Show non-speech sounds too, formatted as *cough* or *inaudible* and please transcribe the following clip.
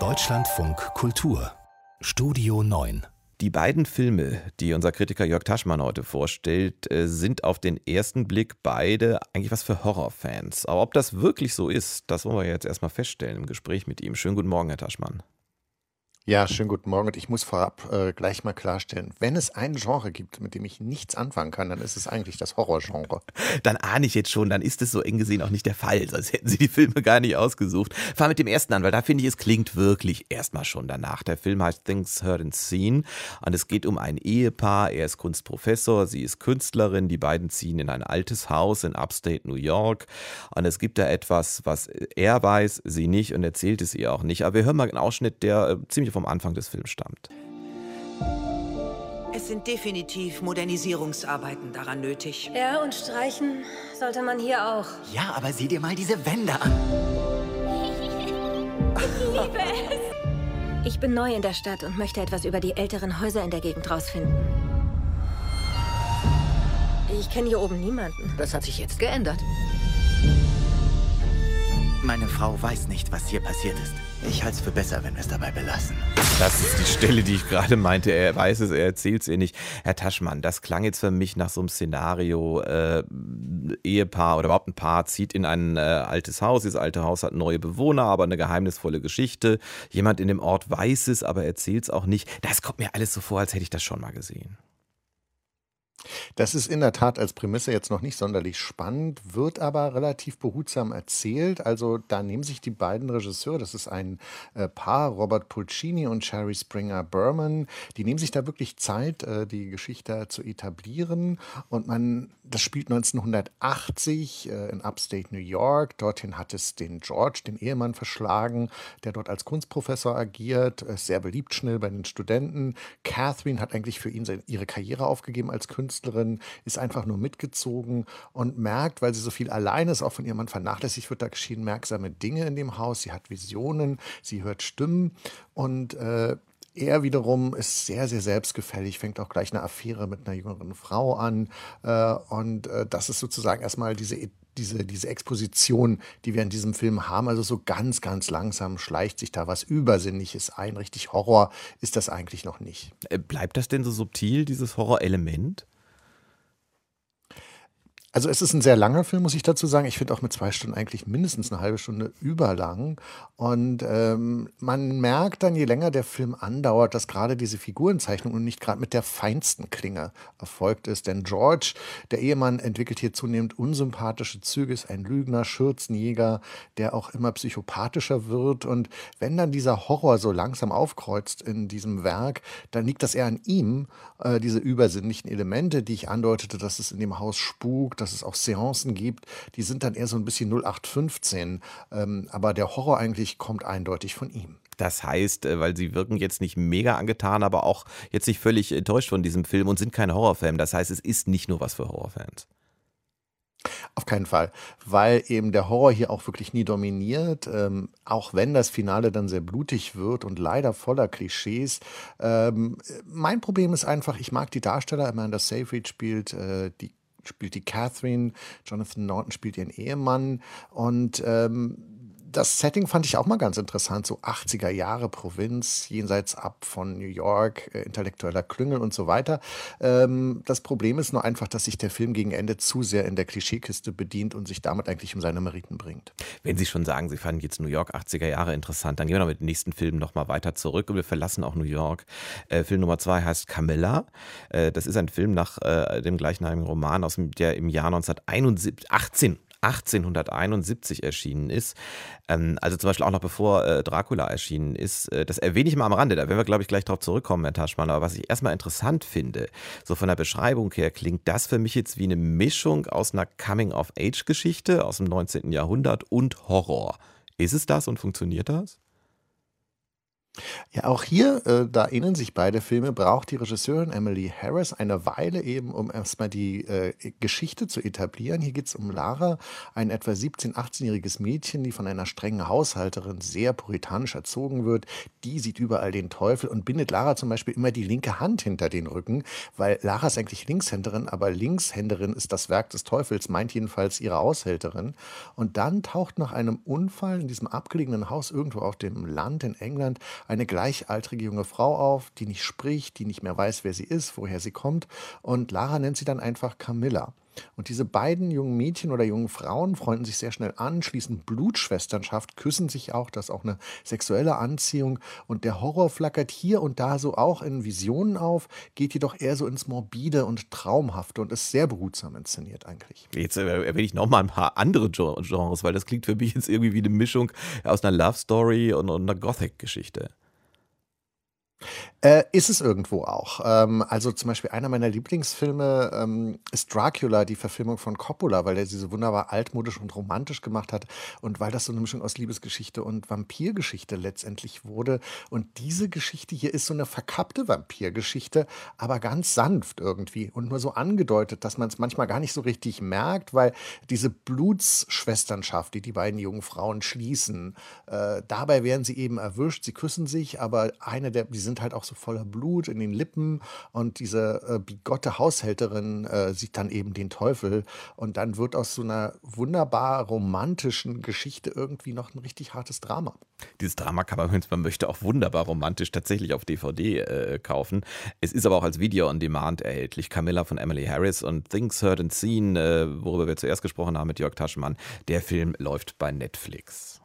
Deutschlandfunk Kultur Studio 9 die beiden Filme, die unser Kritiker Jörg Taschmann heute vorstellt, äh, sind auf den ersten Blick beide eigentlich was für Horrorfans. Aber ob das wirklich so ist, das wollen wir jetzt erstmal feststellen im Gespräch mit ihm. Schönen guten Morgen, Herr Taschmann. Ja, schönen guten Morgen. Und ich muss vorab äh, gleich mal klarstellen, wenn es ein Genre gibt, mit dem ich nichts anfangen kann, dann ist es eigentlich das Horrorgenre. *laughs* Dann ahne ich jetzt schon, dann ist es so eng gesehen auch nicht der Fall. Sonst hätten Sie die Filme gar nicht ausgesucht. Fahr mit dem ersten an, weil da finde ich, es klingt wirklich erstmal schon danach. Der Film heißt Things Heard and Seen und es geht um ein Ehepaar. Er ist Kunstprofessor, sie ist Künstlerin. Die beiden ziehen in ein altes Haus in Upstate New York und es gibt da etwas, was er weiß, sie nicht und erzählt es ihr auch nicht. Aber wir hören mal einen Ausschnitt, der äh, ziemlich vom Anfang des Films stammt. Es sind definitiv Modernisierungsarbeiten daran nötig. Ja, und streichen sollte man hier auch. Ja, aber sieh dir mal diese Wände an. Ich liebe es. Ich bin neu in der Stadt und möchte etwas über die älteren Häuser in der Gegend rausfinden. Ich kenne hier oben niemanden. Das hat sich jetzt geändert. Meine Frau weiß nicht, was hier passiert ist. Ich halte es für besser, wenn wir es dabei belassen. Das ist die Stelle, die ich gerade meinte. Er weiß es, er erzählt es ihr nicht. Herr Taschmann, das klang jetzt für mich nach so einem Szenario. Äh, Ehepaar oder überhaupt ein Paar zieht in ein äh, altes Haus. Dieses alte Haus hat neue Bewohner, aber eine geheimnisvolle Geschichte. Jemand in dem Ort weiß es, aber erzählt es auch nicht. Das kommt mir alles so vor, als hätte ich das schon mal gesehen. Das ist in der Tat als Prämisse jetzt noch nicht sonderlich spannend, wird aber relativ behutsam erzählt. Also da nehmen sich die beiden Regisseure, das ist ein äh, Paar, Robert Pulcini und Sherry Springer Berman, die nehmen sich da wirklich Zeit, äh, die Geschichte zu etablieren. Und man, das spielt 1980 äh, in Upstate New York. Dorthin hat es den George, den Ehemann, verschlagen, der dort als Kunstprofessor agiert, ist sehr beliebt schnell bei den Studenten. Catherine hat eigentlich für ihn seine, ihre Karriere aufgegeben als Künstlerin. Künstlerin, ist einfach nur mitgezogen und merkt, weil sie so viel alleine ist, auch von ihrem Mann vernachlässigt wird, da geschehen merksame Dinge in dem Haus. Sie hat Visionen, sie hört Stimmen und äh, er wiederum ist sehr, sehr selbstgefällig, fängt auch gleich eine Affäre mit einer jüngeren Frau an. Äh, und äh, das ist sozusagen erstmal diese, diese, diese Exposition, die wir in diesem Film haben. Also so ganz, ganz langsam schleicht sich da was Übersinnliches ein. Richtig Horror ist das eigentlich noch nicht. Äh, bleibt das denn so subtil, dieses Horrorelement? Also es ist ein sehr langer Film, muss ich dazu sagen. Ich finde auch mit zwei Stunden eigentlich mindestens eine halbe Stunde überlang. Und ähm, man merkt dann, je länger der Film andauert, dass gerade diese Figurenzeichnung und nicht gerade mit der feinsten Klinge erfolgt ist. Denn George, der Ehemann, entwickelt hier zunehmend unsympathische Züge, ist ein Lügner, Schürzenjäger, der auch immer psychopathischer wird. Und wenn dann dieser Horror so langsam aufkreuzt in diesem Werk, dann liegt das eher an ihm, äh, diese übersinnlichen Elemente, die ich andeutete, dass es in dem Haus spukt, dass es auch Seancen gibt, die sind dann eher so ein bisschen 0815. Ähm, aber der Horror eigentlich kommt eindeutig von ihm. Das heißt, äh, weil sie wirken jetzt nicht mega angetan, aber auch jetzt nicht völlig enttäuscht von diesem Film und sind kein Horrorfan. Das heißt, es ist nicht nur was für Horrorfans. Auf keinen Fall, weil eben der Horror hier auch wirklich nie dominiert, ähm, auch wenn das Finale dann sehr blutig wird und leider voller Klischees. Ähm, mein Problem ist einfach, ich mag die Darsteller, Amanda Seyfried spielt äh, die spielt die Catherine, Jonathan Norton spielt ihren Ehemann und ähm, das Setting fand ich auch mal ganz interessant, so 80er Jahre Provinz, jenseits ab von New York, äh, intellektueller Klüngel und so weiter. Ähm, das Problem ist nur einfach, dass sich der Film gegen Ende zu sehr in der Klischeekiste bedient und sich damit eigentlich um seine Meriten bringt. Wenn Sie schon sagen, Sie fanden jetzt New York 80er Jahre interessant, dann gehen wir noch mit dem nächsten Film nochmal weiter zurück und wir verlassen auch New York. Äh, Film Nummer zwei heißt Camilla. Äh, das ist ein Film nach äh, dem gleichnamigen Roman aus dem, der im Jahr 1918 1871 erschienen ist. Ähm, also zum Beispiel auch noch bevor äh, Dracula erschienen ist. Äh, das erwähne ich mal am Rande, da werden wir, glaube ich, gleich drauf zurückkommen, Herr Taschmann. Aber was ich erstmal interessant finde, so von der Beschreibung her klingt das für mich jetzt wie eine Mischung aus einer Coming-of-Age-Geschichte aus dem 19. Jahrhundert und Horror. Ist es das und funktioniert das? Ja, auch hier, äh, da ähneln sich beide Filme, braucht die Regisseurin Emily Harris eine Weile eben, um erstmal die äh, Geschichte zu etablieren. Hier geht es um Lara, ein etwa 17-, 18-jähriges Mädchen, die von einer strengen Haushalterin sehr puritanisch erzogen wird. Die sieht überall den Teufel und bindet Lara zum Beispiel immer die linke Hand hinter den Rücken, weil Lara ist eigentlich Linkshänderin, aber Linkshänderin ist das Werk des Teufels, meint jedenfalls ihre Haushälterin. Und dann taucht nach einem Unfall in diesem abgelegenen Haus irgendwo auf dem Land in England eine gleichaltrige junge Frau auf, die nicht spricht, die nicht mehr weiß, wer sie ist, woher sie kommt. Und Lara nennt sie dann einfach Camilla. Und diese beiden jungen Mädchen oder jungen Frauen freunden sich sehr schnell an, schließen Blutschwesternschaft, küssen sich auch, das ist auch eine sexuelle Anziehung. Und der Horror flackert hier und da so auch in Visionen auf, geht jedoch eher so ins Morbide und Traumhafte und ist sehr behutsam inszeniert eigentlich. Jetzt äh, erwähne ich noch mal ein paar andere Genres, weil das klingt für mich jetzt irgendwie wie eine Mischung aus einer Love Story und, und einer Gothic-Geschichte. Äh, ist es irgendwo auch. Ähm, also zum Beispiel einer meiner Lieblingsfilme ähm, ist Dracula, die Verfilmung von Coppola, weil er sie so wunderbar altmodisch und romantisch gemacht hat und weil das so eine Mischung aus Liebesgeschichte und Vampirgeschichte letztendlich wurde. Und diese Geschichte hier ist so eine verkappte Vampirgeschichte, aber ganz sanft irgendwie und nur so angedeutet, dass man es manchmal gar nicht so richtig merkt, weil diese Blutsschwesternschaft, die die beiden jungen Frauen schließen, äh, dabei werden sie eben erwischt, sie küssen sich, aber eine der, die sind halt auch so voller Blut in den Lippen und diese äh, bigotte Haushälterin äh, sieht dann eben den Teufel und dann wird aus so einer wunderbar romantischen Geschichte irgendwie noch ein richtig hartes Drama. Dieses Drama kann man, wenn man möchte, auch wunderbar romantisch tatsächlich auf DVD äh, kaufen. Es ist aber auch als Video on Demand erhältlich. Camilla von Emily Harris und Things Heard and Seen, äh, worüber wir zuerst gesprochen haben mit Jörg Taschmann. Der Film läuft bei Netflix.